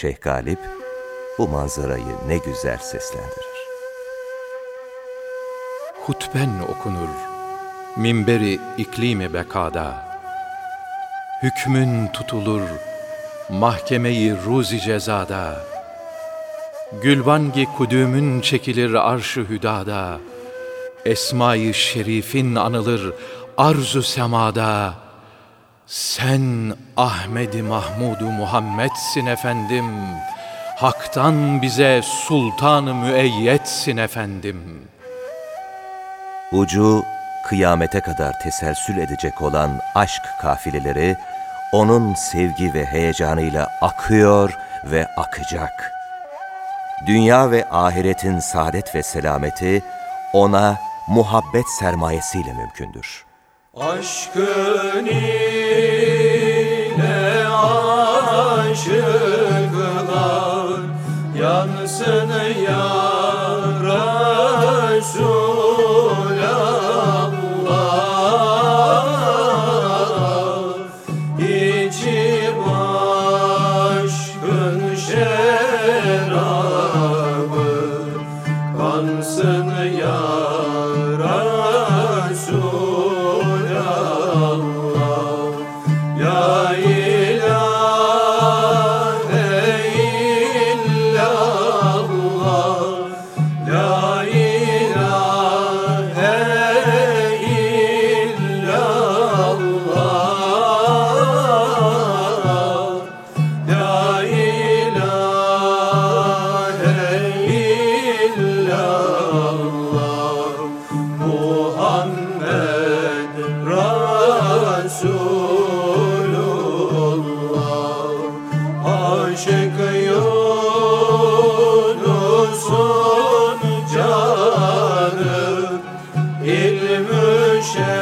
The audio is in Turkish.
Şeyh Galip bu manzarayı ne güzel seslendirir. Hutben okunur minberi iklimi bekada. Hükmün tutulur mahkemeyi ruzi cezada. Gülbangi kudümün çekilir arşı hüdada. Esma-i şerifin anılır arzu semada. Sen Ahmedi Mahmudu Muhammed'sin efendim. Hak'tan bize sultan-ı müeyyetsin efendim. Ucu kıyamete kadar teselsül edecek olan aşk kafileleri onun sevgi ve heyecanıyla akıyor ve akacak. Dünya ve ahiretin saadet ve selameti ona muhabbet sermayesiyle mümkündür. Aşkın ile aşıklar yansın ya Resulallah. Aşkın şerabı kansın ya ocean.